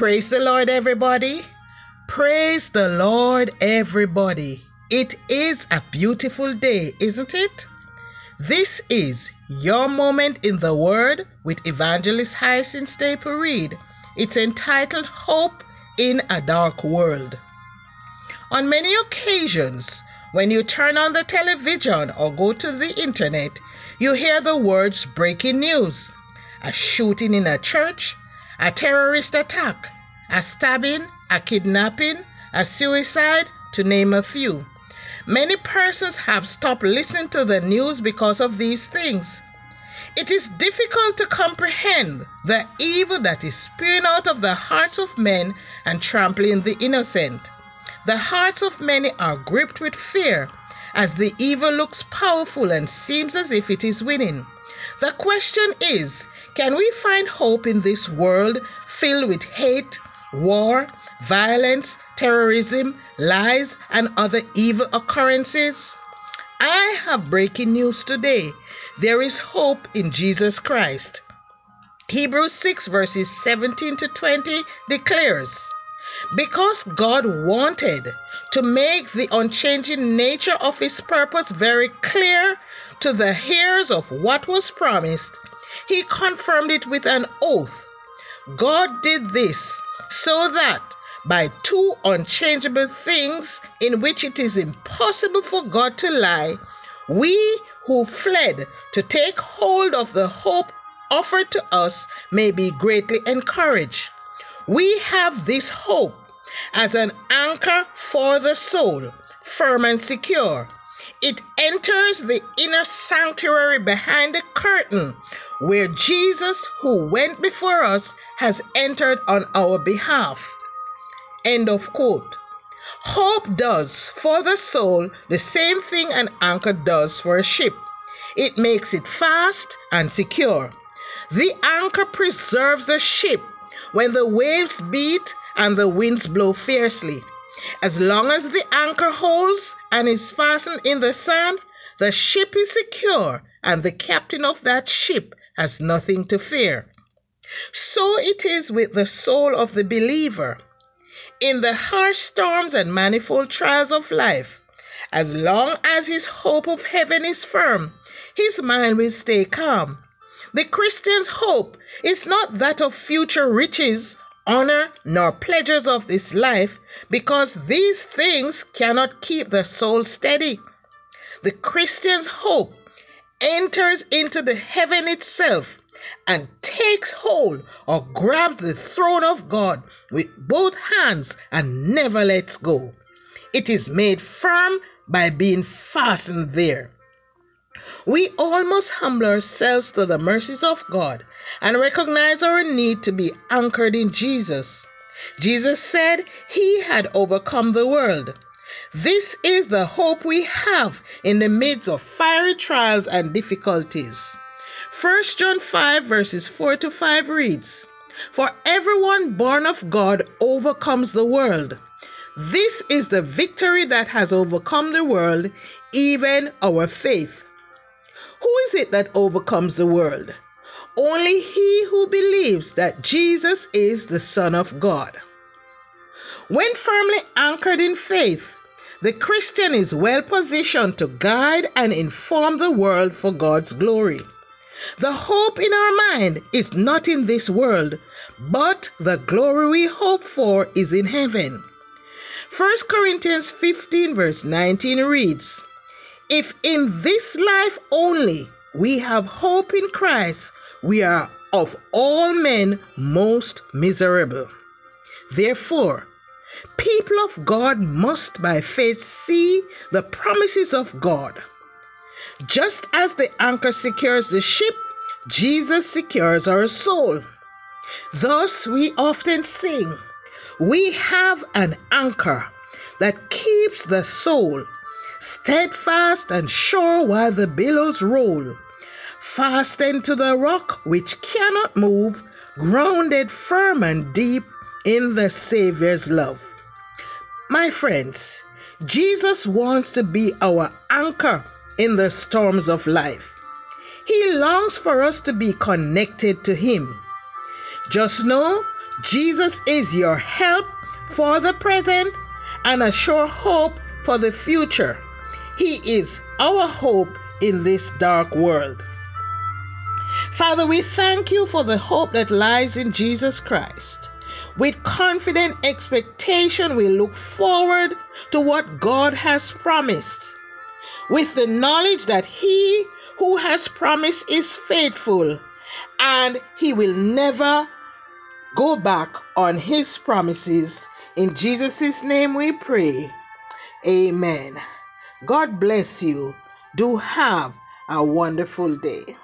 Praise the Lord, everybody. Praise the Lord, everybody. It is a beautiful day, isn't it? This is your moment in the Word with Evangelist Hyacinth Staple Reed. It's entitled Hope in a Dark World. On many occasions, when you turn on the television or go to the internet, you hear the words breaking news, a shooting in a church, a terrorist attack, a stabbing, a kidnapping, a suicide, to name a few. Many persons have stopped listening to the news because of these things. It is difficult to comprehend the evil that is spewing out of the hearts of men and trampling the innocent. The hearts of many are gripped with fear as the evil looks powerful and seems as if it is winning. The question is can we find hope in this world filled with hate, war, violence, terrorism, lies, and other evil occurrences? I have breaking news today. There is hope in Jesus Christ. Hebrews 6 verses 17 to 20 declares, Because God wanted to make the unchanging nature of his purpose very clear to the heirs of what was promised, he confirmed it with an oath. God did this so that by two unchangeable things in which it is impossible for God to lie, we who fled to take hold of the hope offered to us may be greatly encouraged. We have this hope as an anchor for the soul, firm and secure. It enters the inner sanctuary behind the curtain where Jesus, who went before us, has entered on our behalf. End of quote. Hope does for the soul the same thing an anchor does for a ship. It makes it fast and secure. The anchor preserves the ship when the waves beat and the winds blow fiercely. As long as the anchor holds and is fastened in the sand, the ship is secure and the captain of that ship has nothing to fear. So it is with the soul of the believer. In the harsh storms and manifold trials of life, as long as his hope of heaven is firm, his mind will stay calm. The Christian's hope is not that of future riches honor, nor pleasures of this life, because these things cannot keep the soul steady. The Christian's hope enters into the heaven itself and takes hold or grabs the throne of God with both hands and never lets go. It is made firm by being fastened there. We all must humble ourselves to the mercies of God and recognize our need to be anchored in Jesus. Jesus said he had overcome the world. This is the hope we have in the midst of fiery trials and difficulties. 1 John 5, verses 4 to 5 reads For everyone born of God overcomes the world. This is the victory that has overcome the world, even our faith. Who is it that overcomes the world? Only he who believes that Jesus is the Son of God. When firmly anchored in faith, the Christian is well positioned to guide and inform the world for God's glory. The hope in our mind is not in this world, but the glory we hope for is in heaven. 1 Corinthians 15, verse 19 reads, if in this life only we have hope in Christ, we are of all men most miserable. Therefore, people of God must by faith see the promises of God. Just as the anchor secures the ship, Jesus secures our soul. Thus, we often sing, We have an anchor that keeps the soul steadfast and sure while the billows roll, fastened to the rock which cannot move, grounded firm and deep in the Savior's love. My friends, Jesus wants to be our anchor in the storms of life. He longs for us to be connected to Him. Just know Jesus is your help for the present and a sure hope for the future. He is our hope in this dark world. Father, we thank you for the hope that lies in Jesus Christ. With confident expectation, we look forward to what God has promised. With the knowledge that He who has promised is faithful and He will never go back on His promises. In Jesus' name we pray. Amen. God bless you. Do have a wonderful day.